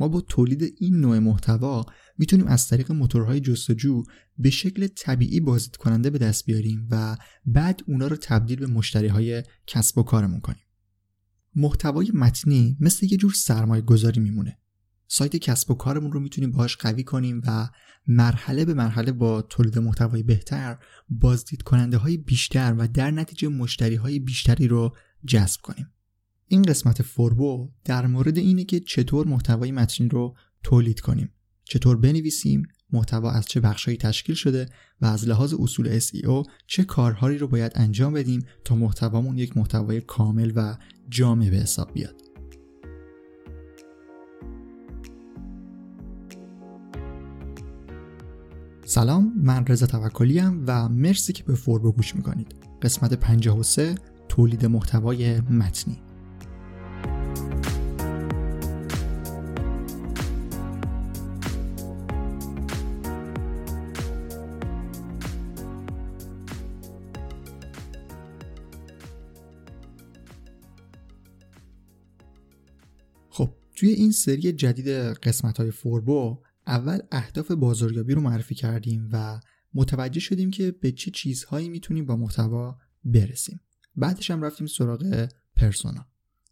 ما با تولید این نوع محتوا می‌تونیم از طریق موتورهای جستجو به شکل طبیعی بازدید کننده به دست بیاریم و بعد اونا رو تبدیل به مشتری های کسب و کارمون کنیم. محتوای متنی مثل یه جور سرمایه گذاری میمونه. سایت کسب و کارمون رو می‌تونیم باهاش قوی کنیم و مرحله به مرحله با تولید محتوای بهتر بازدید کننده های بیشتر و در نتیجه مشتری های بیشتری رو جذب کنیم. این قسمت فوربو در مورد اینه که چطور محتوای متنی رو تولید کنیم. چطور بنویسیم محتوا از چه بخشهایی تشکیل شده و از لحاظ اصول SEO چه کارهایی رو باید انجام بدیم تا محتوامون یک محتوای کامل و جامع به حساب بیاد. سلام من رضا توکلی و مرسی که به فوربو گوش می‌کنید. قسمت 53 تولید محتوای متنی. توی این سری جدید قسمت های فوربو اول اهداف بازاریابی رو معرفی کردیم و متوجه شدیم که به چه چیزهایی می‌تونیم با محتوا برسیم. بعدش هم رفتیم سراغ پرسونا.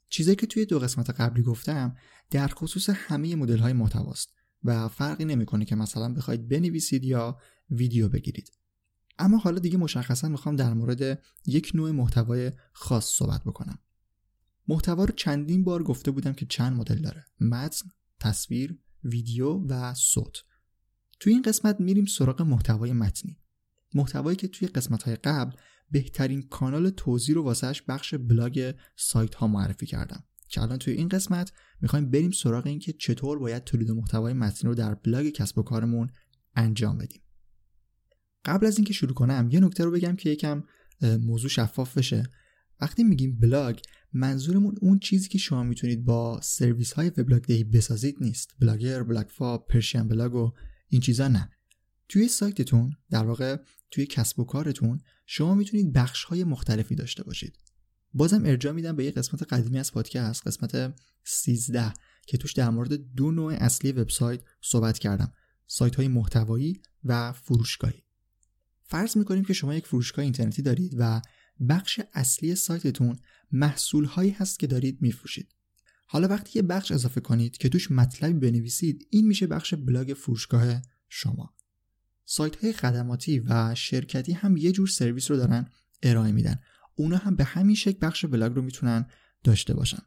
چیزایی که توی دو قسمت قبلی گفتم در خصوص همه مدل های محتواست و فرقی نمی‌کنه که مثلا بخواید بنویسید یا ویدیو بگیرید. اما حالا دیگه مشخصا می‌خوام در مورد یک نوع محتوای خاص صحبت بکنم. محتوا رو چندین بار گفته بودم که چند مدل داره. متن، تصویر، ویدیو و صوت. توی این قسمت میریم سراغ محتوای متنی. محتوایی که توی قسمت های قبل بهترین کانال توضیح رو واسه‌ش بخش بلاگ سایت ها معرفی کردم. که الان توی این قسمت می‌خوایم بریم سراغ این که چطور باید تولید محتوای متنی رو در بلاگ کسب و کارمون انجام بدیم. قبل از اینکه شروع کنم یه نکته رو بگم که یکم موضوع شفاف بشه. وقتی میگیم بلاگ منظورمون اون چیزی که شما می‌تونید با سرویس های وبلاگ دهی بسازید نیست. بلاگر، بلاگفا، پرشین بلاگ و این چیزا نه. توی سایتتون در واقع توی کسب و کارتون شما می‌تونید بخش های مختلفی داشته باشید. بازم ارجاع میدم به یه قسمت قدیمی از پادکست قسمت 13 که توش در مورد دو نوع اصلی وبسایت صحبت کردم. سایت های محتوایی و فروشگاهی. فرض می‌کنیم که شما یک فروشگاه اینترنتی دارید و بخش اصلی سایتتون محصول هایی هست که دارید میفروشید. حالا وقتی یه بخش اضافه کنید که توش مطلبی بنویسید این میشه بخش بلاگ فروشگاه شما. سایت های خدماتی و شرکتی هم یه جور سرویس رو دارن ارائه میدن. اونا هم به همین شکل بخش بلاگ رو می‌تونن داشته باشن.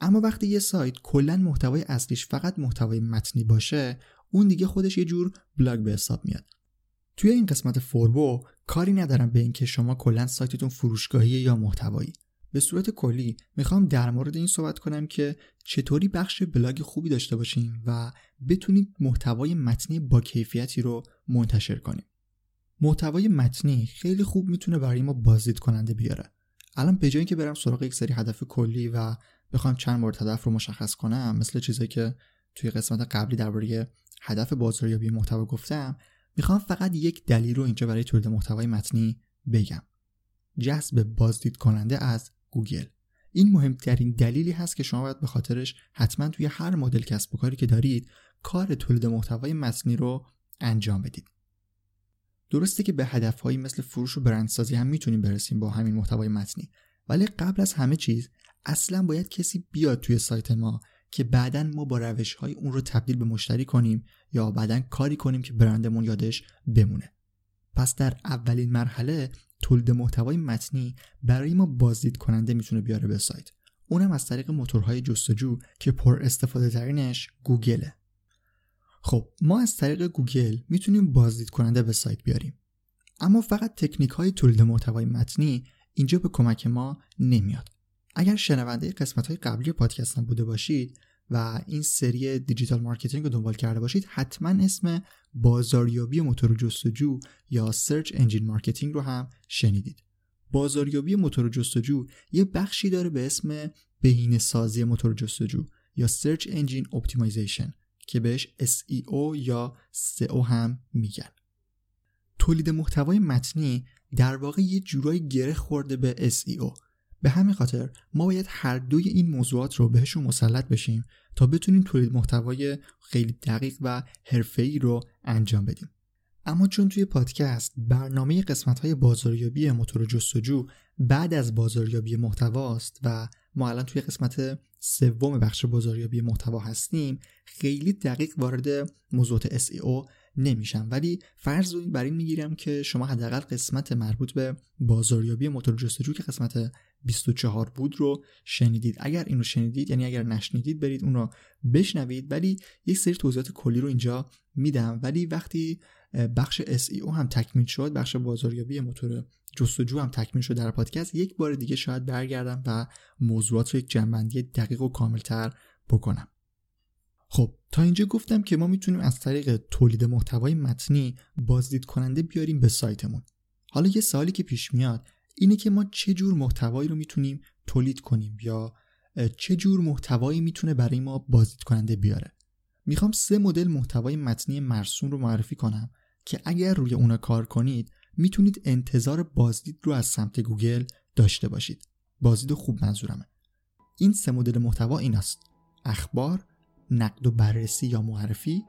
اما وقتی یه سایت کلا محتوای اصلیش فقط محتوای متنی باشه اون دیگه خودش یه جور بلاگ به حساب میاد. توی این قسمت فوربو کاری ندارم به اینکه شما کلا سایتتون فروشگاهی یا محتوایی. به صورت کلی می‌خوام در مورد این صحبت کنم که چطوری بخش بلاگ خوبی داشته باشیم و بتونید محتوای متنی با کیفیتی رو منتشر کنیم. محتوای متنی خیلی خوب می‌تونه برای ما بازدید کننده بیاره. الان به جای اینکه برم سراغ یک سری هدف کلی و بخوام چند مورد هدف رو مشخص کنم مثل چیزایی که توی قسمت قبلی درباره هدف بازاریابی محتوا گفتم می‌خوام فقط یک دلیل رو اینجا برای تولید محتوای متنی بگم. جذب بازدید کننده از گوگل. این مهمترین دلیلی هست که شما باید به خاطرش حتما توی هر مدل کسب و کاری که دارید کار تولید محتوای متنی رو انجام بدید. درسته که به هدفهایی مثل فروش و برندسازی هم می‌تونیم برسیم با همین محتوای متنی ولی قبل از همه چیز اصلا باید کسی بیاد توی سایت ما که بعدا ما با روش های اون رو تبدیل به مشتری کنیم یا بعدا کاری کنیم که برندمون یادش بمونه. پس در اولین مرحله تولید محتوای متنی برای ما بازدید کننده می‌تونه بیاره به سایت. اونم از طریق موتورهای جستجو که پر استفاده ترینش گوگله. خب ما از طریق گوگل می‌تونیم بازدید کننده به سایت بیاریم. اما فقط تکنیک های تولید محتوای متنی اینجا به کمک ما نمیاد. اگر شنونده قسمت های قبلی پادکستم بوده باشید و این سری digital marketing رو دنبال کرده باشید حتما اسم بازاریابی موتور جستجو یا search engine marketing رو هم شنیدید. بازاریابی موتور جستجو یه بخشی داره به اسم بهینه سازی موتور جستجو یا search engine optimization که بهش SEO یا SEO هم میگن. تولید محتوای متنی در واقع یه جورایی گره خورده به SEO به همین خاطر ما باید هر دوی این موضوعات رو بهشون مسلط بشیم تا بتونیم تولید محتوای خیلی دقیق و حرفه‌ای رو انجام بدیم. اما چون توی پادکست برنامه قسمت های بازاریابی موتور جستجو بعد از بازاریابی محتواست و ما الان توی قسمت سوم بخش بازاریابی محتوا هستیم خیلی دقیق وارد موضوعات SEO نمیشم. ولی فرض رو بر این می‌گیرم که شما حداقل قسمت مربوط به بازاریابی موتور جستجو که قسمت 24 بود رو شنیدید. اگر این رو شنیدید یعنی اگر نشنیدید برید اون رو بشنوید. ولی یک سری توضیحات کلی رو اینجا میدم. ولی وقتی بخش SEO هم تکمیل شد بخش بازاریابی موتور جستجو هم تکمیل شد در پادکست یک بار دیگه شاید برگردم و موضوعات رو یک جنبندی دقیق و کاملتر بکنم. خب تا اینجا گفتم که ما می‌تونیم از طریق تولید محتوای متنی بازدید کننده بیاریم به سایتمون. حالا یه سوالی که پیش میاد اینه که ما چه جور محتوایی رو می‌تونیم تولید کنیم یا چه جور محتوایی می‌تونه برای ما بازدید کننده بیاره. می‌خوام سه مدل محتوای متنی مرسوم رو معرفی کنم که اگر روی اونا کار کنید می‌تونید انتظار بازدید رو از سمت گوگل داشته باشید. بازدید خوب منظورمه. این سه مدل محتوا این است اخبار نقد و بررسی یا معرفی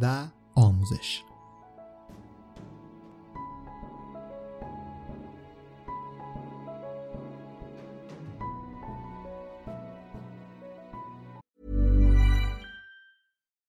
و آموزش.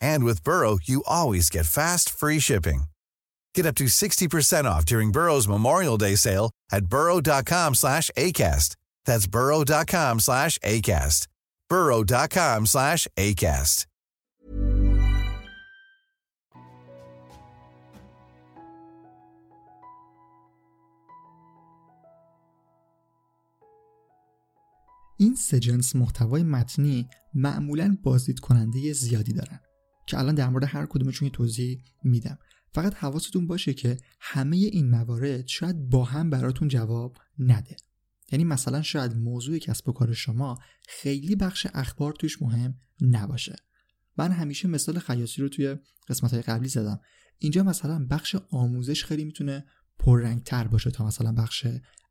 And with Burrow, you always get fast, free shipping. Get up to 60% off during Burrow's Memorial Day sale at burrow.com slash ACAST. That's burrow.com slash ACAST. burrow.com slash ACAST. این سه جنس محتوای متنی معمولا بازدید کننده زیادی دارن که الان در مورد هر کدومشون یه توضیح میدم. فقط حواستون باشه که همه این موارد شاید با هم براتون جواب نده. یعنی مثلا شاید موضوع کسب و کار شما خیلی بخش اخبار توش مهم نباشه. من همیشه مثال خیاطی رو توی قسمت های قبلی زدم. اینجا مثلا بخش آموزش خیلی می‌تونه پررنگ تر باشه تا مثلا بخش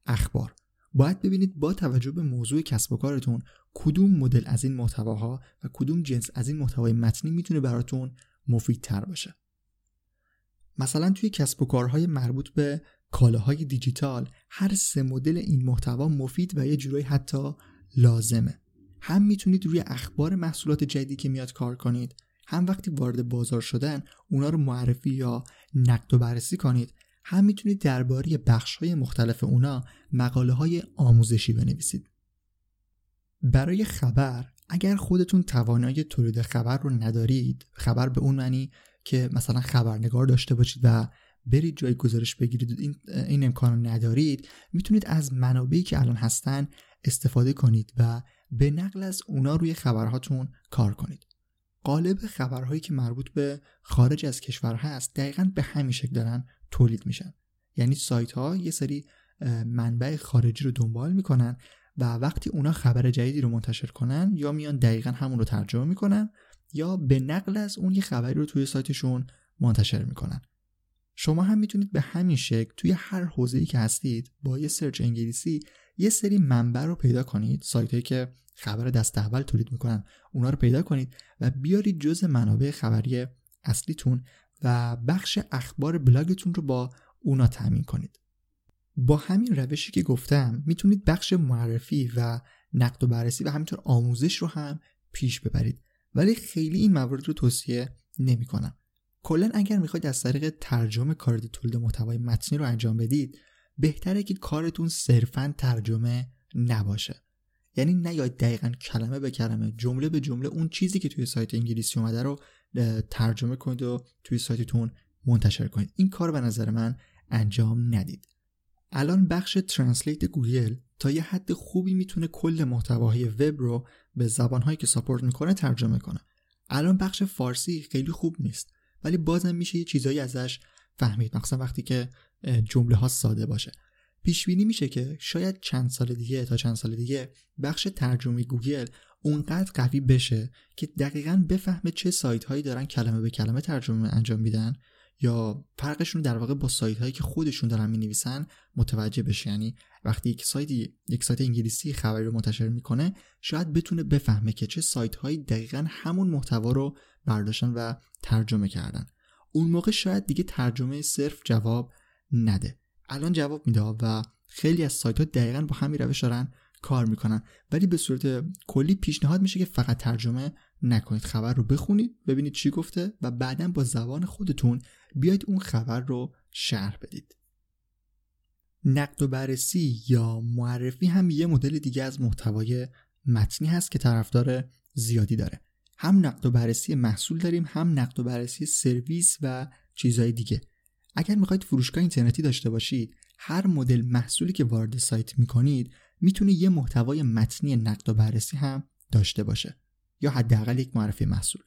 اخبار. باید ببینید با توجه به موضوع کسب و کارتون کدوم مدل از این محتواها و کدوم جنس از این محتوای متنی می‌تونه براتون مفید تر باشه؟ مثلا توی کسب و کارهای مربوط به کالاهای دیجیتال هر سه مدل این محتوا مفید و یه جورایی حتی لازمه. هم می‌تونید روی اخبار محصولات جدیدی که میاد کار کنید هم وقتی وارد بازار شدن اونا رو معرفی یا نقد و بررسی کنید هم می‌تونید درباره بخش های مختلف اونا مقاله های آموزشی بنویسید. برای خبر اگر خودتون توانایی تولید خبر رو ندارید خبر به اون معنی که مثلا خبرنگار داشته باشید و برید جای گزارش بگیرید این, این امکان رو ندارید می‌تونید از منابعی که الان هستن استفاده کنید و به نقل از اونا روی خبرهاتون کار کنید. قالب خبرهایی که مربوط به خارج از کشور هست دقیقا به همین شکل دارن تولید میشن. یعنی سایت ها یه سری منبع خارجی رو دنبال می‌کنن و وقتی اونا خبر جدیدی رو منتشر کنن یا میان دقیقا همون رو ترجمه می‌کنن یا به نقل از اون یه خبری رو توی سایتشون منتشر می‌کنن. شما هم می‌تونید به همین شکل توی هر حوزه‌ای که هستید با یه سرچ انگلیسی یه سری منبع رو پیدا کنید. سایت که خبر دست اول تولید می‌کنن اونا رو پیدا کنید و بیارید جز منابع خبری اصلیتون و بخش اخبار بلاگتون رو با اونا تامین کنید. با همین روشی که گفتم می‌تونید بخش معرفی و نقد و بررسی و همینطور آموزش رو هم پیش ببرید. ولی خیلی این موارد رو توصیه نمی کنم کلا اگر می‌خواید از طریق ترجمه کار تولید محتوای متنی رو انجام بدید بهتره که کارتون صرفا ترجمه نباشه. یعنی نیاید دقیقا کلمه به کلمه جمله به جمله اون چیزی که توی سایت انگلیسی اومده رو ترجمه کنید و توی سایتتون منتشر کنید. این کار به نظر من انجام ندید. الان بخش translate گوگل تا یه حد خوبی می‌تونه کل محتواهای وب رو به زبانهایی که support می‌کنه ترجمه کنه. الان بخش فارسی خیلی خوب نیست ولی بازم میشه یه چیزایی ازش فهمید مخصوصا وقتی که جمله ها ساده باشه. پیش بینی میشه که شاید چند سال دیگه تا چند سال دیگه بخش ترجمه گوگل اونقدر قوی بشه که دقیقا بفهمه چه سایت هایی دارن کلمه به کلمه ترجمه انجام میدن یا فرقشون در واقع با سایت هایی که خودشون دارن می نویسن متوجه بشه. یعنی وقتی یک سایت یک سایت انگلیسی خبری رو منتشر می‌کنه شاید بتونه بفهمه که چه سایت هایی دقیقا همون محتوا رو برداشتن و ترجمه کردن. اون موقع شاید دیگه ترجمه صرف جواب نده. الان جواب میده و خیلی از سایت ها دقیقا با همین روش دارن کار می‌کنن. ولی به صورت کلی پیشنهاد میشه که فقط ترجمه نکنید خبر رو بخونید ببینید چی گفته و بعدا با زبان خودتون بیاید اون خبر رو شرح بدید. نقد و بررسی یا معرفی هم یه مدل دیگه از محتوای متنی هست که طرفدار زیادی داره. هم نقد و بررسی محصول داریم هم نقد و بررسی سرویس و چیزهای دیگه. اگر می‌خواید فروشگاه اینترنتی داشته باشید هر مدل محصولی که وارد سایت می‌کنید می‌تونه یه محتوای متنی نقد و بررسی هم داشته باشه یا حداقل یک معرفی محصول.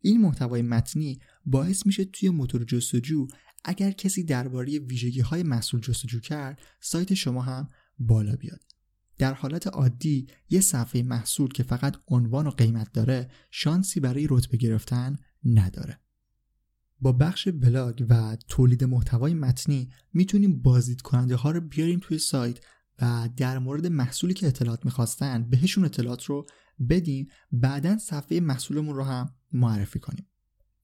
این محتوای متنی باعث میشه توی موتور جستجو اگر کسی درباره ویژگی های محصول جستجو کرد سایت شما هم بالا بیاد. در حالت عادی یه صفحه محصول که فقط عنوان و قیمت داره شانسی برای رتبه گرفتن نداره. با بخش بلاگ و تولید محتوای متنی می‌تونیم بازدید کننده ها رو بیاریم توی سایت و در مورد محصولی که اطلاعات می‌خواستن بهشون اطلاعات رو بدیم بعدا صفحه محصولمون رو هم معرفی کنیم.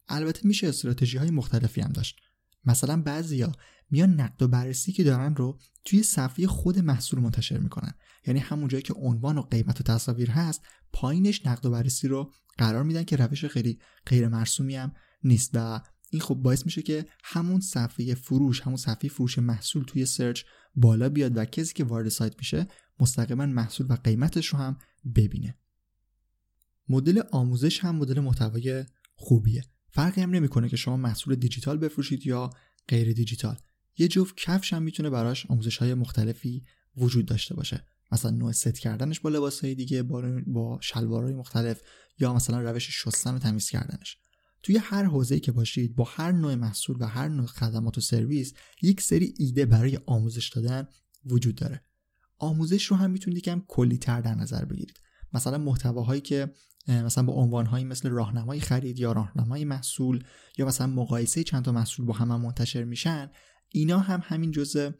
البته میشه استراتژی های مختلفی هم داشت. مثلا بعضیا میان نقد و بررسی که دارن رو توی صفحه خود محصول منتشر می‌کنن. یعنی همون جایی که عنوان و قیمت و تصاویر هست پایینش نقد و بررسی رو قرار میدن که روش خیلی غیر مرسومی هم نیست و این خب باعث میشه که همون صفحه فروش همون صفحه فروش محصول توی سرچ بالا بیاد و کسی که وارد سایت میشه مستقیما محصول و قیمتش رو هم ببینه. مدل آموزش هم مدل محتوای خوبیه. فرقی هم نمی‌کنه که شما محصول دیجیتال بفروشید یا غیر دیجیتال. یه جفت کفش هم می‌تونه براش آموزش های مختلفی وجود داشته باشه. مثلا نوع ست کردنش با لباس های دیگه با, با شلوارهای مختلف یا مثلا روش شستن و تمیز کردنش. توی هر حوزه‌ای که باشید با هر نوع محصول و هر نوع خدمات و سرویس یک سری ایده برای آموزش دادن وجود داره. آموزش رو هم می‌تونید یکم کلی تر در نظر بگیرید. مثلا محتواهایی که مثلا با عنوانهایی مثل راهنمای خرید یا راهنمای محصول یا مثلا مقایسه چند تا محصول با هم, هم منتشر میشن اینا هم همین جزء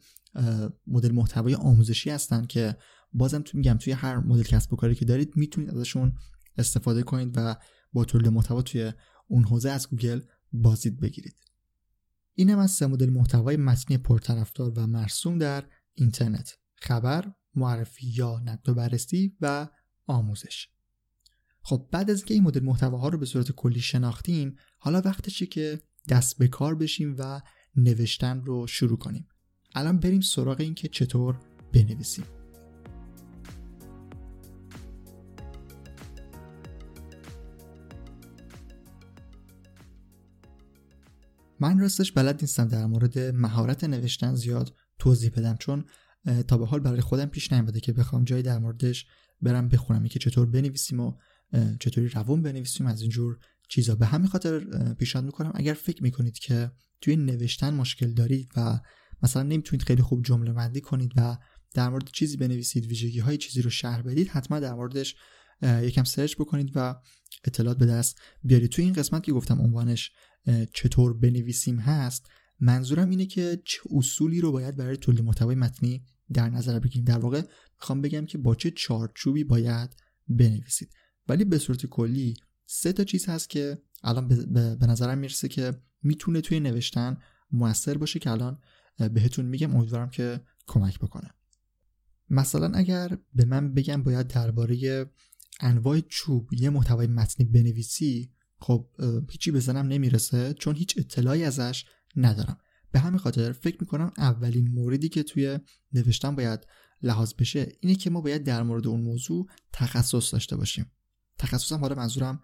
مدل محتوای آموزشی هستن که بازم تو میگم توی هر مدل کسب و کاری که دارید می‌تونید ازشون استفاده کنید و با تولید محتوا توی اون حوزه از گوگل بازدید بگیرید. اینم از سه مدل محتوای متنی پرطرفدار و مرسوم در اینترنت. خبر معرفی یا نقد و بررسی و آموزش. خب بعد از اینکه این مدل محتواها رو به صورت کلی شناختیم حالا وقتشه که دست به کار بشیم و نوشتن رو شروع کنیم. الان بریم سراغ این که چطور بنویسیم. من راستش بلد نیستم در مورد مهارت نوشتن زیاد توضیح بدم چون تا به حال برای خودم پیش نیامده که بخوام جایی در موردش برم بخونم که چطور بنویسیم و چطوری روون بنویسیم از اینجور چیزا. به همین خاطر پیشنهاد می‌کنم اگر فکر می‌کنید که توی نوشتن مشکل دارید و مثلا نمی‌تونید خیلی خوب جمله بندی کنید و در مورد چیزی بنویسید ویژگی های چیزی رو شرح بدید حتما در موردش یکم سرچ بکنید و اطلاعات به دست بیارید. توی این قسمت که گفتم عنوانش چطور بنویسیم هست منظورم اینه که چه اصولی رو باید برای تولید محتوای متنی در نظر بگیریم. در واقع می‌خوام بگم که با چه چارچوبی باید بنویسید. ولی به صورت کلی سه تا چیز هست که الان به نظرم می‌رسه که می‌تونه توی نوشتن موثر باشه که الان بهتون میگم. امیدوارم که کمک بکنه. مثلا اگر به من بگم باید درباره انواع چوب یه محتوای متنی بنویسی خب هیچی بزنم نمی‌رسه چون هیچ اطلاعی ازش ندارم. به همین خاطر فکر می‌کنم اولین موردی که توی نوشتن باید لحاظ بشه اینه که ما باید در مورد اون موضوع تخصص داشته باشیم. تخصصم حالا منظورم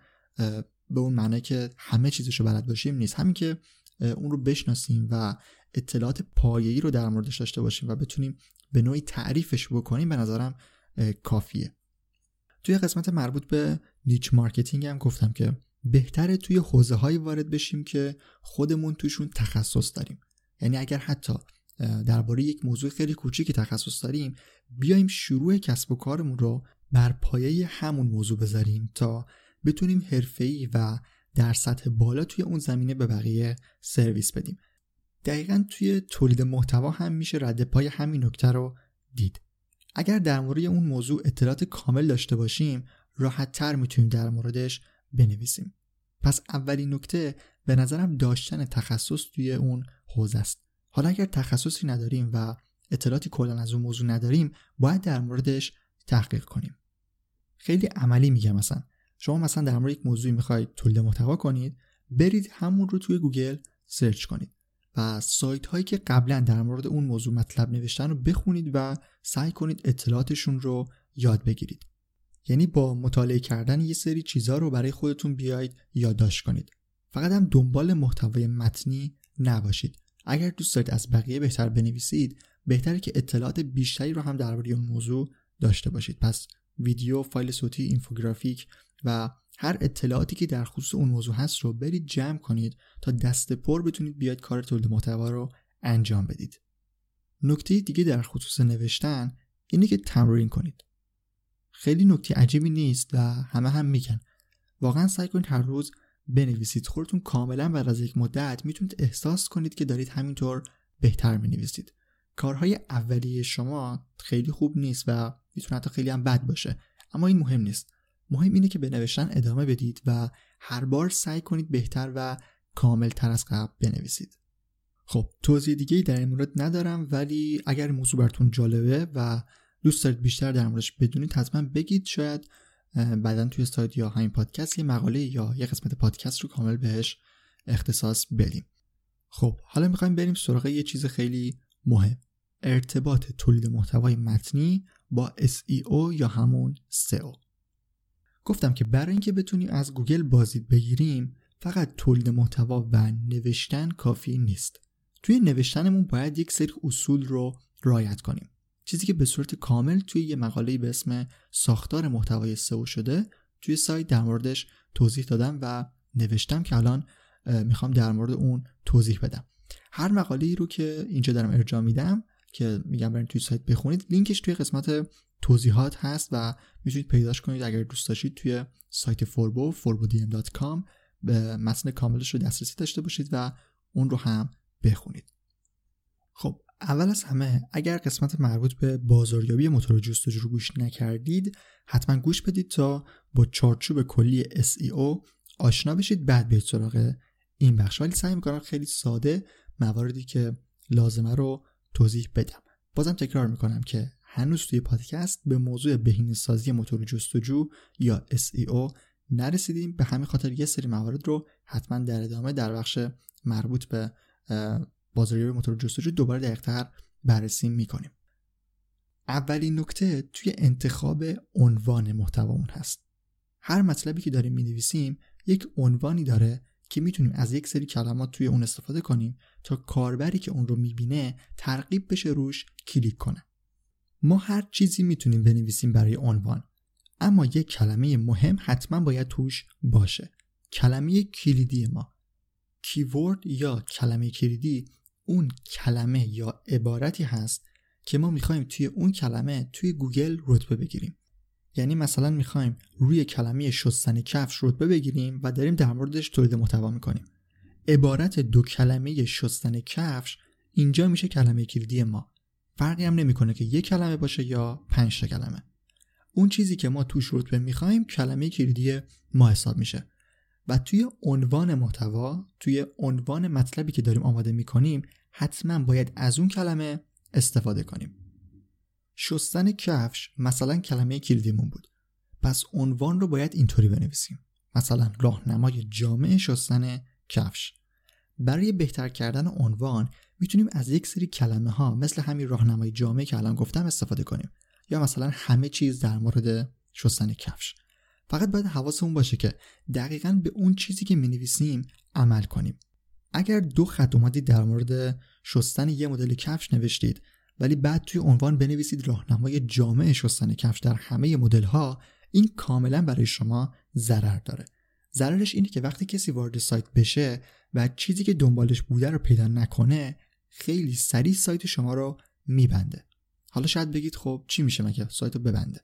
به اون معنی که همه چیزش رو بلد باشیم نیست. همین که اون رو بشناسیم و اطلاعات پایه‌ای رو در موردش داشته باشیم و بتونیم به نوعی تعریفش بکنیم به نظرم کافیه. توی قسمت مربوط به niche marketing هم گفتم که بهتره توی حوزه های وارد بشیم که خودمون توشون تخصص داریم. یعنی اگر حتی درباره یک موضوع خیلی کوچیکی تخصص داریم بیایم شروع کسب و کارمون رو بر پایه همون موضوع بذاریم تا بتونیم حرفه‌ای و در سطح بالا توی اون زمینه به بقیه سرویس بدیم. دقیقا توی تولید محتوا هم میشه رد پای همین نکته رو دید. اگر در مورد اون موضوع اطلاعات کامل داشته باشیم راحت تر می‌تونیم در موردش بنویسیم. پس اولین نکته به نظرم داشتن تخصص توی اون حوزه است. حالا اگر تخصصی نداریم و اطلاعاتی کلا از اون موضوع نداریم باید در موردش تحقیق کنیم. خیلی عملی میگم مثلا. شما مثلا در مورد یک موضوعی می‌خواید تولید محتوا کنید برید همون رو توی گوگل search کنید و سایت هایی که قبلا در مورد اون موضوع مطلب نوشتن رو بخونید و سعی کنید اطلاعاتشون رو یاد بگیرید. یعنی با مطالعه کردن یه سری چیزها رو برای خودتون بیاید یادداشت کنید. فقط هم دنبال محتوای متنی نباشید. اگر دوست دارید از بقیه بهتر بنویسید بهتره که اطلاعات بیشتری رو هم درباره اون موضوع داشته باشید. پس ویدیو فایل صوتی اینفوگرافیک و هر اطلاعاتی که در خصوص اون موضوع هست رو برید جمع کنید تا دست پر بتونید بیاید کار تولید محتوا رو انجام بدید. نکته دیگه در خصوص نوشتن اینه که تمرین کنید. خیلی نکته عجیبی نیست و همه هم میگن. واقعا سعی کنید هر روز بنویسید. خودتون کاملا بعد از یک مدت می‌تونید احساس کنید که دارید همینطور بهتر می‌نویسید. کارهای اولیه شما خیلی خوب نیست و می‌تونه حتی خیلی هم بد باشه. اما این مهم نیست. مهم اینه که به نوشتن ادامه بدید و هر بار سعی کنید بهتر و کامل تر از قبل بنویسید. خب توضیح دیگه در این مورد ندارم ولی اگر موضوع براتون جالبه و دوست دارید بیشتر در موردش بدونید حتما بگید شاید بعدا توی سایت یا همین پادکست یه مقاله یا یه قسمت پادکست رو کامل بهش اختصاص بدیم. خب حالا می‌خوایم بریم سراغ یه چیز خیلی مهم. ارتباط تولید محتوای متنی با SEO یا همون SEO گفتم که برای اینکه بتونیم از گوگل بازدید بگیریم فقط تولید محتوا و نوشتن کافی نیست. توی نوشتنمون باید یک سری اصول رو رعایت کنیم. چیزی که به صورت کامل توی یه مقاله به اسم ساختار محتوای سئو شده توی سایت در موردش توضیح دادم و نوشتم که الان می‌خوام در مورد اون توضیح بدم. هر مقاله ای رو که اینجا دارم ارجاع میدم که میگم برین توی سایت بخونید لینکش توی قسمت توضیحات هست و می‌تونید پیداش کنید. اگر دوست داشتید توی سایت فوربو forbodm.com به متن کاملش رو دسترسی داشته باشید و اون رو هم بخونید. خب اول از همه اگر قسمت مربوط به بازاریابی موتور جستجو رو گوش نکردید حتما گوش بدید تا با چارچوب کلی SEO آشنا بشید. بعد بیاید سراغ این بخش. ولی سعی می‌کنم خیلی ساده مواردی که لازمه رو توضیح بدم. بازم تکرار می‌کنم که هنوز توی پادکست به موضوع بهینه سازی موتور جستجو یا SEO نرسیدیم. به همین خاطر یه سری موارد رو حتما در ادامه در بخش مربوط به بازاریابی موتور جستجو دوباره دقیقتر بررسی می‌کنیم. اولین نکته توی انتخاب عنوان محتوامون هست. هر مطلبی که داریم می‌نویسیم یک عنوانی داره که می‌تونیم از یک سری کلمات توی اون استفاده کنیم تا کاربری که اون رو می‌بینه ترغیب بشه روش کلیک کنه. ما هر چیزی می‌تونیم بنویسیم برای عنوان اما یک کلمه مهم حتما باید توش باشه. کلمه کلیدی ما. keyword یا کلمه کلیدی اون کلمه یا عبارتی هست که ما می‌خوایم توی اون کلمه توی گوگل رتبه بگیریم. یعنی مثلا می‌خوایم روی کلمه شستن کفش رتبه بگیریم و داریم در موردش تولید محتوا می‌کنیم. عبارت دو کلمه شستن کفش اینجا میشه کلمه کلیدی ما. فرقی هم نمی‌کنه که یک کلمه باشه یا پنج کلمه. اون چیزی که ما توش رتبه می‌خوایم کلمه کلیدی ما حساب میشه. و توی عنوان محتوا توی عنوان مطلبی که داریم آماده می‌کنیم حتما باید از اون کلمه استفاده کنیم. شستن کفش مثلا کلمه کلیدیمون بود. پس عنوان رو باید اینطوری بنویسیم. مثلا راهنمای جامع شستن کفش. برای بهتر کردن عنوان می‌تونیم از یک سری کلمه ها مثل همین راهنمای جامع که الان گفتم استفاده کنیم. یا مثلا همه چیز در مورد شستن کفش. فقط باید حواسمون باشه که دقیقا به اون چیزی که می‌نویسیم عمل کنیم. اگر دو خط اومدید در مورد شستن یه مدل کفش نوشتید ولی بعد توی عنوان بنویسید راهنمای جامع شستن کفش در همه مدل ها این کاملا برای شما ضرر داره. ضررش اینه که وقتی کسی وارد سایت بشه و چیزی که دنبالش بوده رو پیدا نکنه خیلی سریع سایت شما رو میبنده. حالا شاید بگید خب چی میشه مگه؟ سایت رو ببنده.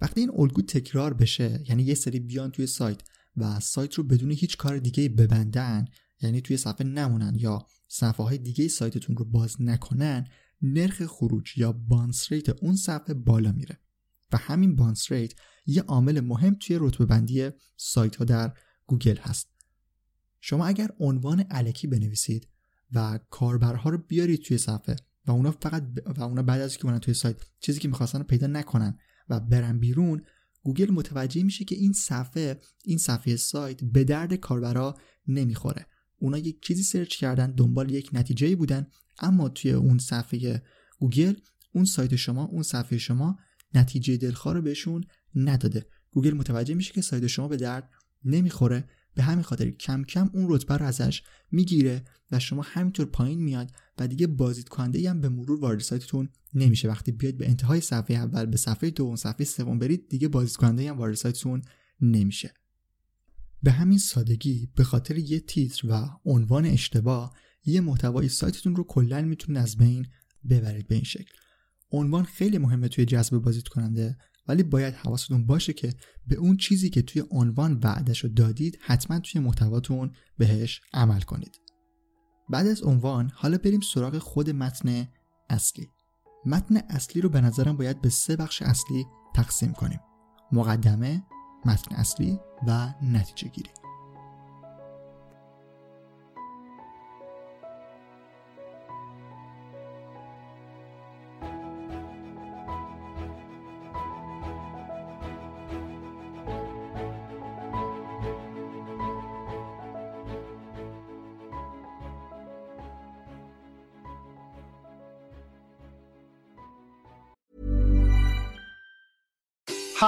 وقتی این الگو تکرار بشه یعنی یه سری بیان توی سایت و سایت رو بدون هیچ کار دیگه ببندن یعنی توی صفحه نمونن یا صفحه های دیگه سایتتون رو باز نکنن نرخ خروج یا بانس ریت اون صفحه بالا میره. و همین bounce rate یه عامل مهم توی رتبه بندی سایت ها در گوگل هست. شما اگر عنوان الکی بنویسید و کاربرها رو بیارید توی صفحه و اونا فقط و اونا بعد از که اونا توی سایت چیزی که می‌خواستن رو پیدا نکنن و برن بیرون گوگل متوجه میشه که این صفحه این صفحه سایت به درد کاربرا نمی‌خوره. اونا یک چیزی search کردن دنبال یک نتیجه بودن اما توی اون صفحه گوگل اون سایت شما اون صفحه شما نتیجه دلخواه رو بهشون نداده. گوگل متوجه میشه که سایت شما به درد نمی‌خوره. به همین خاطر کم کم اون رتبه رو ازش می‌گیره و شما همینطور پایین میاد و دیگه بازدید کننده هم به مرور وارد سایتتون نمیشه. وقتی بیاید به انتهای صفحه اول به صفحه دوم صفحه سوم برید دیگه بازدید کننده هم وارد سایتتون نمیشه. به همین سادگی به خاطر یه تیتر و عنوان اشتباه یه محتوای سایتتون رو کلا می‌تونید از بین ببرید به این شکل. عنوان خیلی مهمه توی جذب بازدید کننده ولی باید حواستون باشه که به اون چیزی که توی عنوان وعدش رو دادید حتما توی محتواتون بهش عمل کنید. بعد از عنوان حالا بریم سراغ خود متن اصلی. متن اصلی رو به نظرم باید به سه بخش اصلی تقسیم کنیم. مقدمه متن اصلی و نتیجه گیری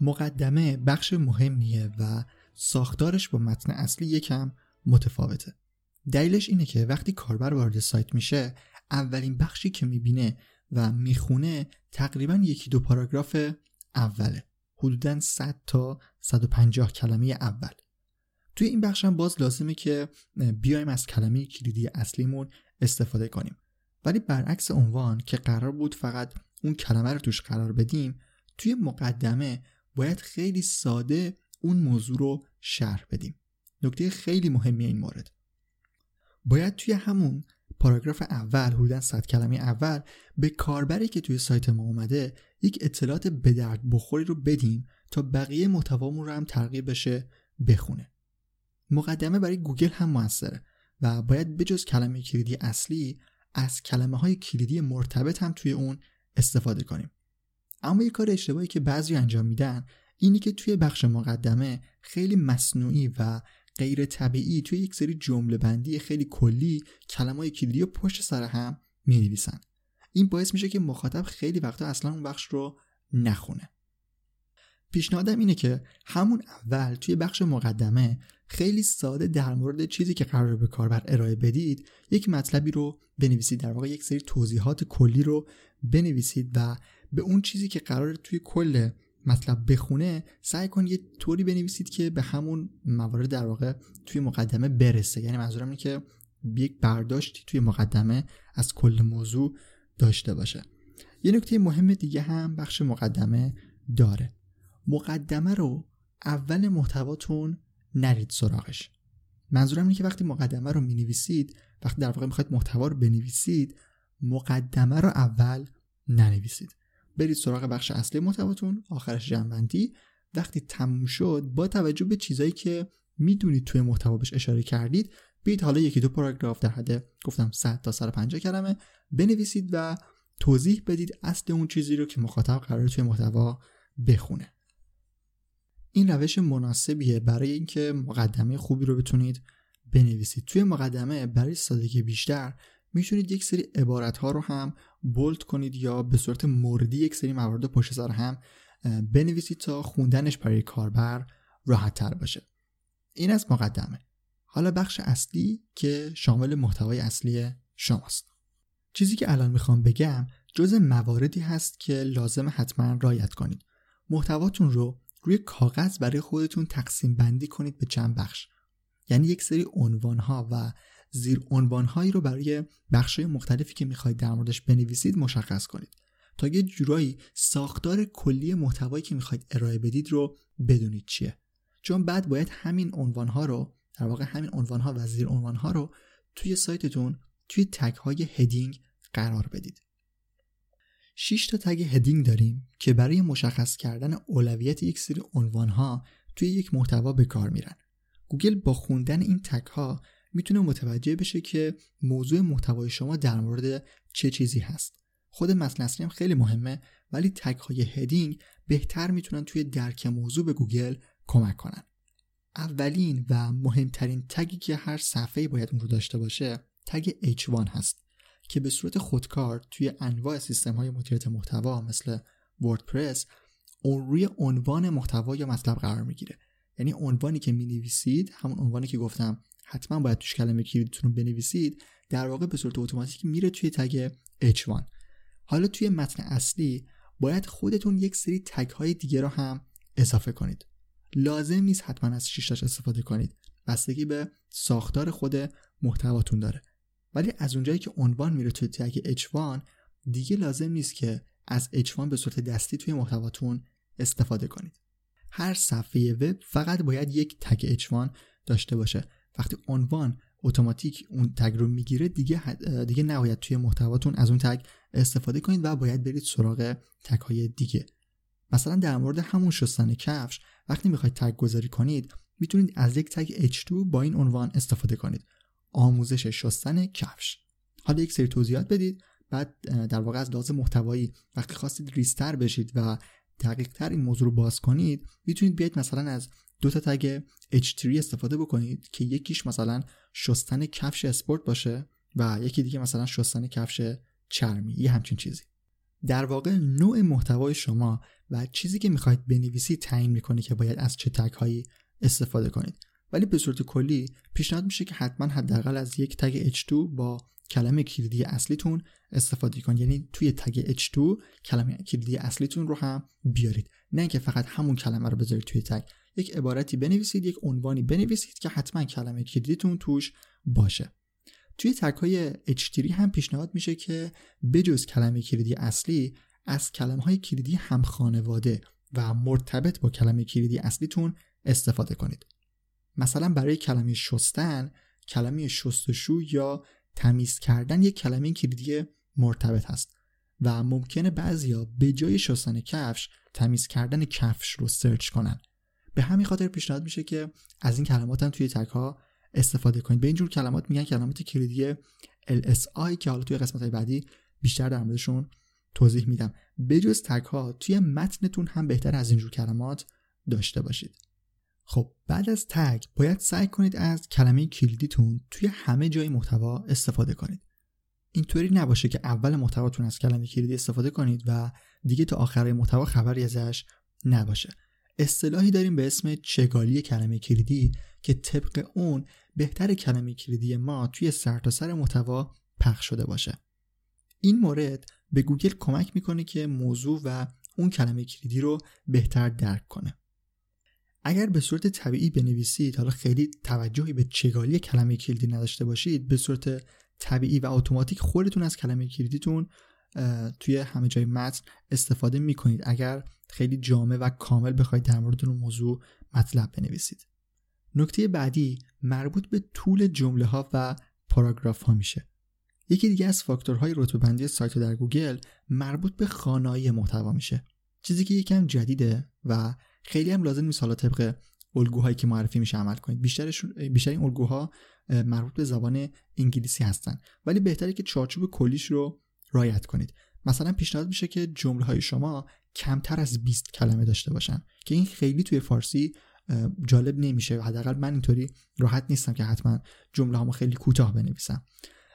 مقدمه بخش مهمیه و ساختارش با متن اصلی یکم متفاوته. دلیلش اینه که وقتی کاربر وارد سایت میشه اولین بخشی که می‌بینه و می‌خونه تقریبا یکی دو پاراگراف اوله حدودا 100 تا 150 کلمه اول. توی این بخش هم باز لازمه که بیایم از کلمه کلیدی اصلیمون استفاده کنیم. ولی برعکس عنوان که قرار بود فقط اون کلمه رو توش قرار بدیم توی مقدمه باید خیلی ساده اون موضوع رو شرح بدیم. نکته خیلی مهمی این مورد. باید توی همون پاراگراف اول حدودا 100 کلمه اول به کاربری که توی سایت ما اومده یک اطلاعات به درد بخوری رو بدیم تا بقیه محتوامون رو هم ترغیب بشه بخونه. مقدمه برای گوگل هم موثره و باید بجز کلمه کلیدی اصلی از کلمه های کلیدی مرتبط هم توی اون استفاده کنیم. اما یه کار اشتباهی که بعضی انجام میدن اینی که توی بخش مقدمه خیلی مصنوعی و غیر طبیعی توی یک سری جمله بندی خیلی کلی کلمه کلیدی پشت سر هم می نویسن. این باعث میشه که مخاطب خیلی وقتا اصلا اون بخش رو نخونه پیشنهادم اینه که همون اول توی بخش مقدمه خیلی ساده در مورد چیزی که قرار به کاربر ارائه بدید یک مطلبی رو بنویسید در واقع یک سری توضیحات کلی رو بنویسید و به اون چیزی که قرار توی کل مطلب بخونه سعی کن یه طوری بنویسید که به همون موارد در واقع توی مقدمه برسه. یعنی منظورم اینه که یک برداشتی توی مقدمه از کل موضوع داشته باشه. یه نکته مهم دیگه هم بخش مقدمه داره. مقدمه رو اول محتواتون نرید سراغش. منظورم اینه که وقتی مقدمه رو می‌نویسید وقتی در واقع می‌خواید محتوا رو بنویسید مقدمه رو اول ننویسید. برید سراغ بخش اصلی محتواتون آخرش جنبندی. وقتی تموم شد با توجه به چیزایی که می‌دونید توی محتوا بهش اشاره کردید بیاید حالا یکی دو پاراگراف در حد گفتم 100 تا 150 کلمه بنویسید و توضیح بدید اصل اون چیزی رو که مخاطب قرار توی محتوا بخونه. این روش مناسبیه برای اینکه مقدمه خوبی رو بتونید بنویسید. توی مقدمه برای سادگی بیشتر می‌تونید یک سری عبارت ها رو هم بولد کنید یا به صورت موردی یک سری موارد پشت سر هم بنویسید تا خوندنش برای کاربر راحت تر باشه. این از مقدمه. حالا بخش اصلی که شامل محتوای اصلی شماست. چیزی که الان می‌خوام بگم جز مواردی هست که لازم حتما رایت کنید. محتواتون رو روی کاغذ برای خودتون تقسیم بندی کنید به چند بخش. یعنی یک سری عنوان ها و زیر عنوان هایی رو برای بخش مختلفی که می‌خواید در موردش بنویسید مشخص کنید. تا یه جورایی ساختار کلی محتوایی که می‌خواید ارائه بدید رو بدونید چیه. چون بعد باید همین عنوان ها رو در واقع همین عنوان ها و زیر عنوان ها رو توی سایتتون توی تگ های هدینگ قرار بدید. 6 تا تگ هدینگ داریم که برای مشخص کردن اولویت یک سری عنوان ها توی یک محتوا به کار میرن. گوگل با خوندن این tag ها می‌تونه متوجه بشه که موضوع محتوای شما در مورد چه چیزی هست. خود متن اصلی هم خیلی مهمه ولی tag های heading بهتر می‌تونن توی درک موضوع به گوگل کمک کنن. اولین و مهمترین tag ی که هر صفحه باید اون رو داشته باشه tag H1 هست که به صورت خودکار توی انواع سیستم های مدیریت محتوا مثل وردپرس اون روی عنوان محتوا یا مطلب قرار می‌گیره. یعنی عنوانی که می نویسید همون عنوانی که گفتم حتما باید توش کلمه کلیدتون رو بنویسید. در واقع به صورت اتوماتیک میره توی تگ H1 حالا توی متن اصلی باید خودتون یک سری تگ های دیگه رو هم اضافه کنید. لازم نیست حتما از شیشتاش استفاده کنید. بستگی به ساختار خود محتواتون داره. ولی از اونجایی که عنوان میره توی تگ H1 دیگه لازم نیست که از H1 به صورت دستی توی محتواتون استفاده کنید. هر صفحه وب فقط باید یک تگ H1 داشته باشه. وقتی عنوان اتوماتیک اون تگ رو می‌گیره دیگه دیگه نباید توی محتواتون از اون تگ استفاده کنید و باید برید سراغ تگ های دیگه. مثلا در مورد همون شستن کفش وقتی می‌خواید تگ گذاری کنید می‌تونید از یک تگ H2 با این عنوان استفاده کنید. آموزش شستن کفش. حالا یک سری توضیحات بدید. بعد در واقع از لحاظ محتوایی وقتی خواستید ریستر بشید و دقیق تر این موضوع رو باز کنید می‌تونید بیاید مثلا از دو تا تگ H3 استفاده بکنید که یکیش مثلا شستن کفش اسپورت باشه و یکی دیگه مثلا شستن کفش چرمی یه همچین چیزی. در واقع نوع محتوای شما و چیزی که می‌خواید بنویسید تعیین می‌کنه که باید از چه تگ هایی استفاده کنید. ولی به صورت کلی پیشنهاد میشه که حتما حداقل از یک تگ H2 با کلمه کلیدی اصلیتون استفاده کنید. یعنی توی تگ H2 کلمه کلیدی اصلیتون رو هم بیارید. نه اینکه فقط همون کلمه رو بذارید توی تگ. یک عبارتی بنویسید یک عنوانی بنویسید که حتما کلمه کلیدیتون توش باشه. توی تگ های H3 هم پیشنهاد میشه که بجز کلمه کلیدی اصلی از کلمه های کلیدی هم خانواده و مرتبط با کلمه کلیدی اصلیتون استفاده کنید. مثلا برای کلمه شستن کلمه شستشو یا تمیز کردن یک کلمه کلیدی مرتبط هست و ممکنه بعضیا به جای شستن کفش تمیز کردن کفش رو سرچ کنن. به همین خاطر پیشنهاد میشه که از این کلمات هم توی تک ها استفاده کنید. به اینجور کلمات میگن کلمات کلیدی LSI که حالا توی قسمت های بعدی بیشتر در موردشون توضیح میدم. بجز تک ها توی متنتون هم بهتر از اینجور کلمات داشته باشید. خب بعد از تگ باید سعی کنید از کلمه کلیدیتون توی همه جای محتوا استفاده کنید. اینطوری نباشه که اول محتواتون از کلمه کلیدی استفاده کنید و دیگه تا آخر محتوا خبری ازش نباشه. اصطلاحی داریم به اسم چگالی کلمه کلیدی که طبق اون بهتر کلمه کلیدی ما توی سرتاسر سر محتوا پخش شده باشه. این مورد به گوگل کمک می‌کنه که موضوع و اون کلمه کلیدی رو بهتر درک کنه. اگر به صورت طبیعی بنویسید حالا خیلی توجهی به چگالی کلمه کلیدی نداشته باشید به صورت طبیعی و اتوماتیک خودتون از کلمه کلیدیتون توی همه جای متن استفاده می‌کنید. اگر خیلی جامع و کامل بخواید در مورد اون موضوع مطلب بنویسید. نکته بعدی مربوط به طول جمله ها و پاراگراف ها میشه. یکی دیگه از فاکتورهای رتبه بندی سایت در گوگل مربوط به خانایی محتوا میشه. چیزی که یکم جدیده و خیلی هم لازم نیست حالا طبق الگوهایی که معرفی میشه عمل کنید. بیشترشون بیشتر این الگوها مربوط به زبان انگلیسی هستن. ولی بهتره که چارچوب کلیش رو رایت کنید. مثلا پیشنهاد میشه که جمله های شما کمتر از 20 کلمه داشته باشن که این خیلی توی فارسی جالب نمیشه. حداقل من اینطوری راحت نیستم که حتما جمله هامو خیلی کوتاه بنویسم.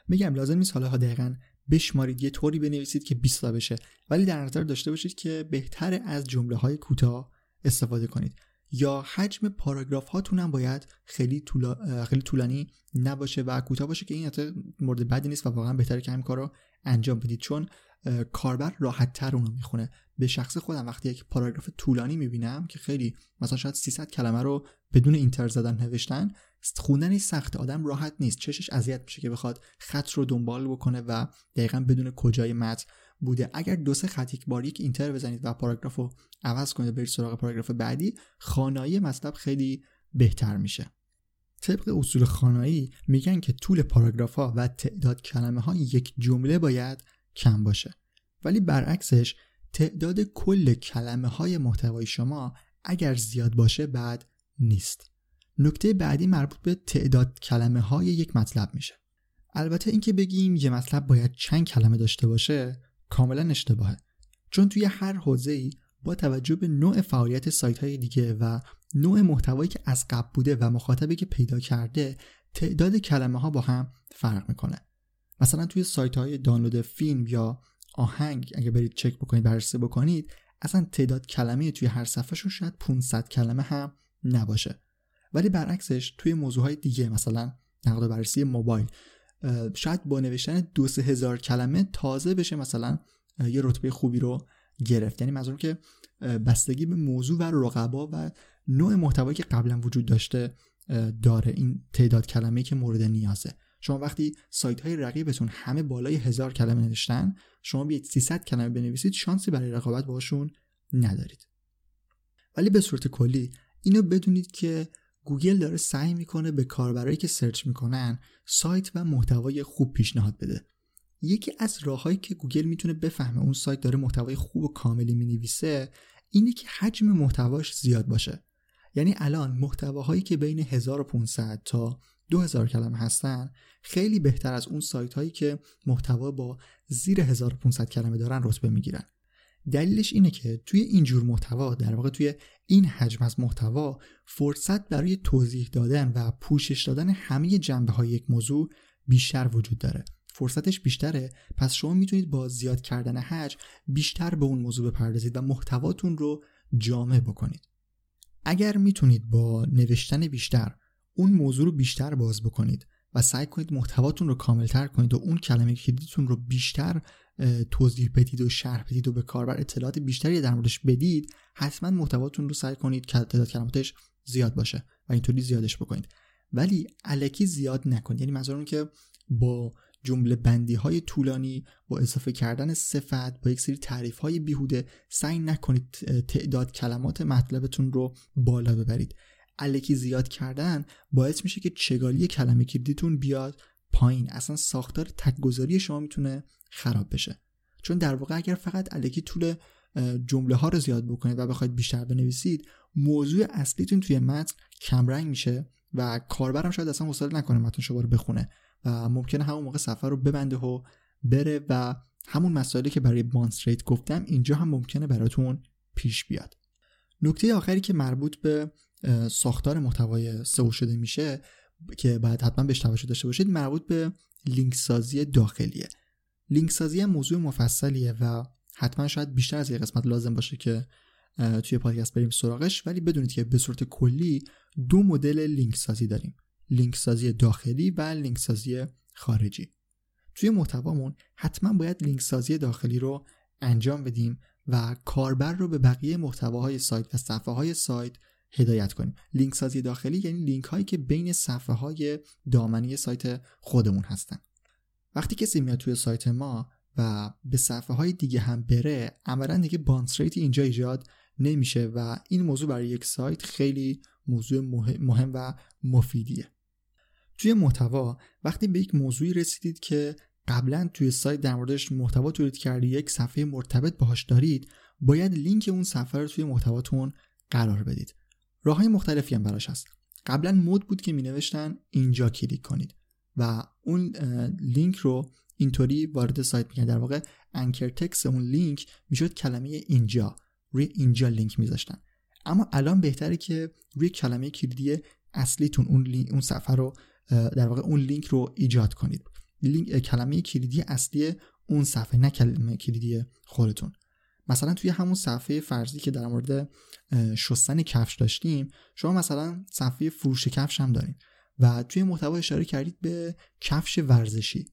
میگم لازم نیست حالا دقیقا بشمارید یه طوری بنویسید که 20 تا بشه. ولی در نظر داشته باشید که بهتر از جمله های کوتاه استفاده کنید. یا حجم پاراگراف هاتون هم باید خیلی, طولا... خیلی طولانی نباشه و کوتاه باشه که این مورد بدی نیست و واقعا بهتره که همین کار رو انجام بدید. چون کاربر راحت تر اونو می‌خونه. به شخص خودم وقتی یک پاراگراف طولانی می‌بینم که خیلی مثلا شاید 300 کلمه رو بدون اینتر زدن نوشتن خوندن سخت آدم راحت نیست. چشش اذیت میشه که بخواد خط رو دنبال بکنه و دقیقا بدون کجای متن بوده. اگر دو سه خط یک بار یک اینتر بزنید و پاراگراف رو عوض کنید برید سراغ پاراگراف بعدی خانایی مطلب خیلی بهتر میشه. طبق اصول خانایی میگن که طول پاراگراف ها و تعداد کلمه ها یک جمله باید کم باشه. ولی برعکسش تعداد کل کلمه های محتوای شما اگر زیاد باشه بعد نیست. نکته بعدی مربوط به تعداد کلمه های یک مطلب میشه. البته اینکه بگیم یه مطلب باید چند کلمه داشته باشه کاملا اشتباهه. چون توی هر حوزه‌ای با توجه به نوع فعالیت سایت های دیگه و نوع محتوایی که از قبل بوده و مخاطبی که پیدا کرده تعداد کلمه ها با هم فرق می‌کنه. مثلا توی سایت های دانلود فیلم یا آهنگ اگه برید چک بکنید بررسی بکنید اصلا تعداد کلمه توی هر صفحهشون شاید 500 کلمه هم نباشه. ولی برعکسش توی موضوع های دیگه مثلا نقد و بررسی موبایل شاید با نوشتن دو سه هزار کلمه تازه بشه مثلا یه رتبه خوبی رو گرفت. یعنی منظورم که بستگی به موضوع و رقبا و نوع محتوایی که قبلا وجود داشته داره این تعداد کلمه که مورد نیازه. شما وقتی سایت های رقیبتون همه بالای هزار کلمه نوشتن شما بیاید 300 کلمه بنویسید شانسی برای رقابت باشون ندارید. ولی به صورت کلی اینو بدونید که گوگل داره سعی می‌کنه به کاربرایی که search می‌کنن سایت و محتوای خوب پیشنهاد بده. یکی از راههایی که گوگل می‌تونه بفهمه اون سایت داره محتوای خوب و کاملی می‌نویسه اینه که حجم محتواش زیاد باشه. یعنی الان محتواهایی که بین 1500 تا 2000 کلمه هستن خیلی بهتر از اون سایت هایی که محتوا با زیر 1500 کلمه دارن رتبه می‌گیرن. دلیلش اینه که توی این جور محتوا در واقع توی این حجم از محتوا فرصت برای توضیح دادن و پوشش دادن همه جنبه های یک موضوع بیشتر وجود داره. فرصتش بیشتره. پس شما می‌تونید با زیاد کردن حجم بیشتر به اون موضوع بپردازید و محتواتون رو جامع بکنید. اگر می‌تونید با نوشتن بیشتر اون موضوع رو بیشتر باز بکنید و سعی کنید محتواتون رو کاملتر کنید و اون کلمه کلیدیتون رو بیشتر توضیح بدید و شرح بدید و به کاربر اطلاعات بیشتری در موردش بدید حتما محتواتون رو سعی کنید که تعداد کلماتش زیاد باشه و اینطوری زیادش بکنید. ولی علکی زیاد نکنید یعنی منظورم که با جمله بندی های طولانی با اضافه کردن صفت با یک سری تعریف های بیهوده سعی نکنید تعداد کلمات مطلبتون رو بالا ببرید. الکی زیاد کردن باعث میشه که چگالی کلمه کلیدیتون بیاد پایین. اصلا ساختار تکگذاری شما می‌تونه خراب بشه. چون در واقع اگر فقط الکی طول جمله ها رو زیاد بکنید و بخواید بیشتر بنویسید موضوع اصلیتون توی متن کمرنگ میشه و کاربرم شاید اصلا حوصله نکنه متن شما رو بخونه و ممکنه همون موقع سفر رو ببنده و بره و همون مسائلی که برای بانستریت گفتم اینجا هم ممکنه براتون پیش بیاد. نکته آخری که مربوط به ساختار محتوای سئو شده میشه که باید حتما بهش توجه داشته باشید مربوط به لینک سازی داخلیه. لینک سازی هم موضوع مفصلیه و حتما شاید بیشتر از یه قسمت لازم باشه که توی پادکست بریم سراغش. ولی بدونید که به صورت کلی دو مدل لینک سازی داریم. لینک سازی داخلی و لینک سازی خارجی. توی محتوامون حتما باید لینک سازی داخلی رو انجام بدیم و کاربر رو به بقیه محتواهای سایت و صفحه های سایت هدایت کنیم. لینک سازی داخلی یعنی لینک هایی که بین صفحه های دامنه‌ی سایت خودمون هستن. وقتی کسی میاد توی سایت ما و به صفحه های دیگه هم بره عملا دیگه بانس اینجا ایجاد نمیشه و این موضوع برای یک سایت خیلی موضوع مهم و مفیدیه. توی محتوا وقتی به یک موضوعی رسیدید که قبلا توی سایت در موردش محتوا تولید کردی یک صفحه مرتبط باهاش دارید باید لینک اون صفحه رو توی محتواتون قرار بدید. راه های مختلفی هم براش هست. قبلا مود بود که می نوشتن اینجا کلیک کنید و اون لینک رو اینطوری وارد سایت می‌کنه در واقع anchor text اون لینک می‌شد کلمه اینجا. روی اینجا لینک میذاشتن. اما الان بهتره که روی کلمه کلیدی اصلیتون اون اون صفحه رو در واقع اون لینک رو ایجاد کنید. لینک کلمه کلیدی اصلی اون صفحه نه کلمه کلیدی خودتون. مثلا توی همون صفحه فرضی که در مورد شستن کفش داشتیم شما مثلا صفحه فروش کفش هم دارید و توی محتوا اشاره کردید به کفش ورزشی.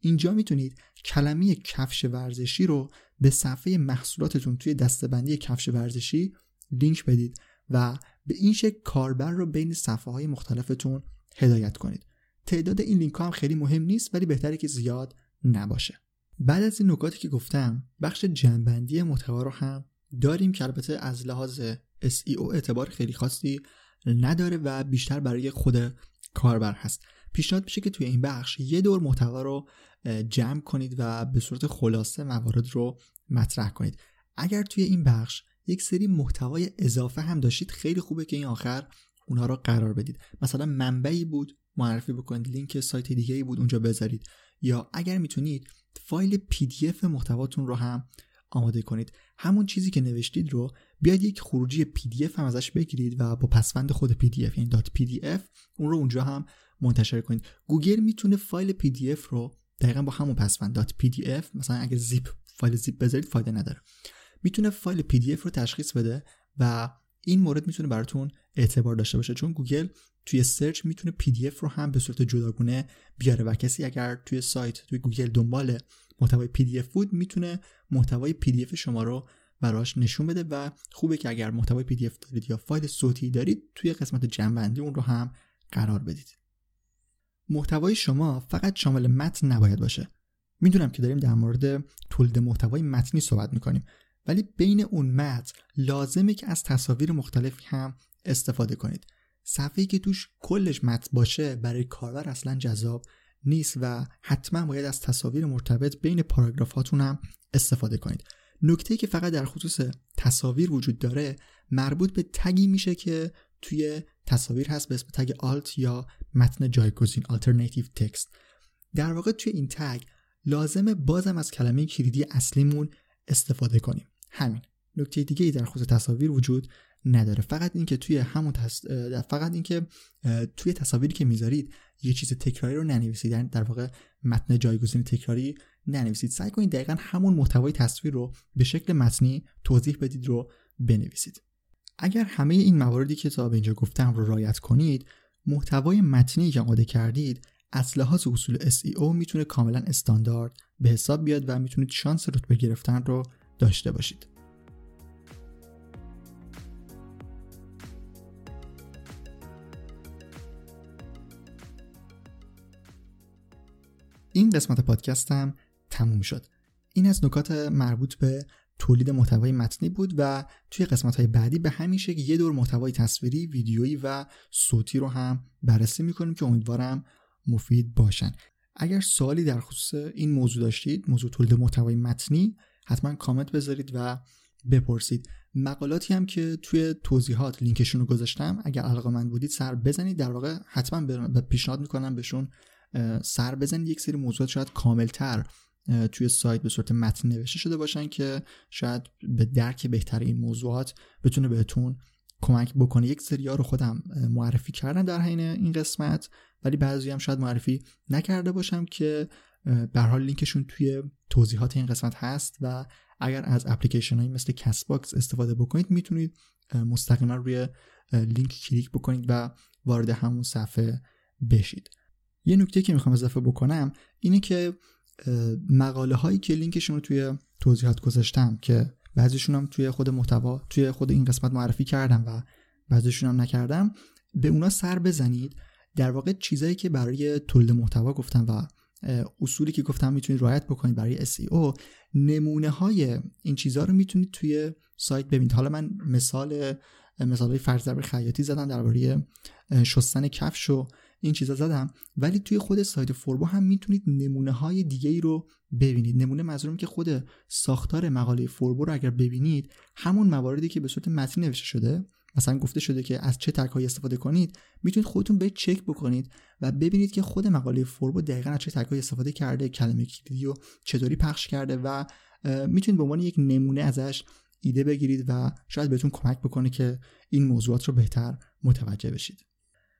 اینجا می‌تونید کلمه کفش ورزشی رو به صفحه محصولاتتون توی دستبندی کفش ورزشی لینک بدید و به این شکل کاربر رو بین صفحه های مختلفتون هدایت کنید. تعداد این لینک ها هم خیلی مهم نیست ولی بهتره که زیاد نباشه. بعد از این نکاتی که گفتم بخش جنبندی محتوا رو هم داریم که البته از لحاظ SEO اعتبار خیلی خاصی نداره و بیشتر برای خود کاربر هست. پیشنهاد میشه که توی این بخش یه دور محتوا رو جمع کنید و به صورت خلاصه موارد رو مطرح کنید. اگر توی این بخش یک سری محتوای اضافه هم داشتید خیلی خوبه که این آخر اونها رو قرار بدید. مثلا منبعی بود معرفی بکنید لینک سایت دیگه ای بود اونجا بذارید. یا اگر می‌تونید فایل PDF محتواتون رو هم آماده کنید. همون چیزی که نوشتید رو بیاید یک خروجی PDF هم ازش بگیرید و با پسوند خود PDF یعنی dot PDF اون رو اونجا هم منتشر کنید. گوگل می‌تونه فایل PDF رو دقیقا با همون پسوند dot PDF مثلا اگه زیپ فایل زیپ بذارید فایده نداره. می‌تونه فایل PDF رو تشخیص بده و این مورد می‌تونه براتون اعتبار داشته باشه. چون گوگل توی search می‌تونه PDF رو هم به صورت جداگونه بیاره و کسی اگر توی سایت توی گوگل دنبال محتوای PDF بود می‌تونه محتوای PDF شما رو براش نشون بده و خوبه که اگر محتوای PDF دارید یا فایل صوتی دارید توی قسمت جمع‌بندی اون رو هم قرار بدید. محتوای شما فقط شامل متن نباید باشه. می‌دونم که داریم در مورد تولید محتوای متنی صحبت می‌کنیم. ولی بین اون متن لازمه که از تصاویر مختلفی هم استفاده کنید. صفحه‌ای که توش کلش متن باشه برای کاربر اصلا جذاب نیست و حتما باید از تصاویر مرتبط بین پاراگرافاتون هم استفاده کنید. نکته که فقط در خصوص تصاویر وجود داره مربوط به تگی میشه که توی تصاویر هست به اسم تگ آلت یا متن جایگزین alternative text. در واقع توی این تگ لازمه بازم از کلمه کلیدی اصلیمون استفاده کنیم. همین. نکته دیگه ای در خصوص تصاویر وجود نداره. فقط اینکه توی همون تص... فقط اینکه توی تصاویری که می‌ذارید یه چیز تکراری رو ننویسید. یعنی در واقع متن جایگزین تکراری ننویسید. سعی کنید دقیقا همون محتوای تصویر رو به شکل متنی توضیح بدید رو بنویسید. اگر همه این مواردی که تا به اینجا گفتم رو رعایت کنید محتوای متنی که آماده کردید از لحاظ اصول SEO می‌تونه کاملا استاندارد به حساب بیاد و می‌تونید شانس رتبه گرفتن رو داشته باشید. این قسمت پادکستم تموم شد. این از نکات مربوط به تولید محتوای متنی بود و توی قسمت های بعدی به همین شکل یه دور محتوای تصویری، ویدیویی و صوتی رو هم بررسی می‌کنیم که امیدوارم مفید باشن. اگر سوالی در خصوص این موضوع داشتید موضوع تولید محتوای متنی حتما کامنت بذارید و بپرسید. مقالاتی هم که توی توضیحات لینکشون رو گذاشتم اگر علاقه من بودید سر بزنید. در واقع حتما پیشنهاد می‌کنم بهشون سر بزنید. یک سری موضوعات شاید کاملتر توی سایت به صورت متن نوشته شده باشن که شاید به درک بهتر این موضوعات بتونه بهتون کمک بکنه. یک سری ها رو خودم معرفی کردم در حین این قسمت ولی بعضی هم شاید معرفی نکرده باشم که به حال لینکشون توی توضیحات این قسمت هست و اگر از اپلیکیشن هایی مثل Castbox استفاده بکنید می‌تونید مستقیما روی لینک کلیک بکنید و وارد همون صفحه بشید. یه نکته که می‌خوام اضافه بکنم اینه که مقاله هایی که لینکشون رو توی توضیحات گذاشتم که بعضیشون هم توی خود محتوا توی خود این قسمت معرفی کردم و بعضیشون هم نکردم به اونا سر بزنید. در واقع چیزایی که برای تولید محتوا گفتم و اصولی که گفتم می‌تونید رعایت بکنید برای SEO نمونه های این چیزها رو می‌تونید توی سایت ببینید. حالا من مثال مثال های فرض خیاطی زدم درباره شستن کفش و این چیزا زدم. ولی توی خود سایت فوربو هم می‌تونید نمونه های دیگه ای رو ببینید. نمونه منظورم که خود ساختار مقاله فوربو رو اگر ببینید همون مواردی که به صورت متنی نوشته شده مثلا گفته شده که از چه ترک استفاده کنید می‌تونید خودتون به چک بکنید و ببینید که خود مقاله فوربو دقیقا از چه ترک استفاده کرده کلمه کلیدی رو چطوری پخش کرده و می‌تونید به عنوان یک نمونه ازش ایده بگیرید و شاید بهتون کمک بکنه که این موضوعات رو بهتر متوجه بشید.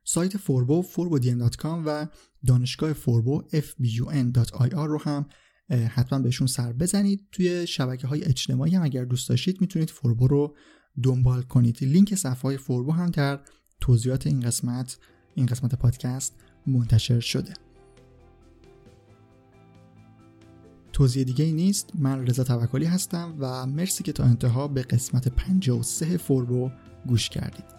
سایت فوربو forbodm.com و دانشگاه فوربو fbun.ir رو هم حتما بهشون سر بزنید. توی شبکه های اجتماعی هم اگر دوست داشتید می‌تونید فوربو رو دنبال کنید. لینک صفحه فوربو هم در توضیحات این قسمت این قسمت پادکست منتشر شده. توضیح دیگه ای نیست. من رضا توکلی هستم و مرسی که تا انتها به قسمت 53 فوربو گوش کردید.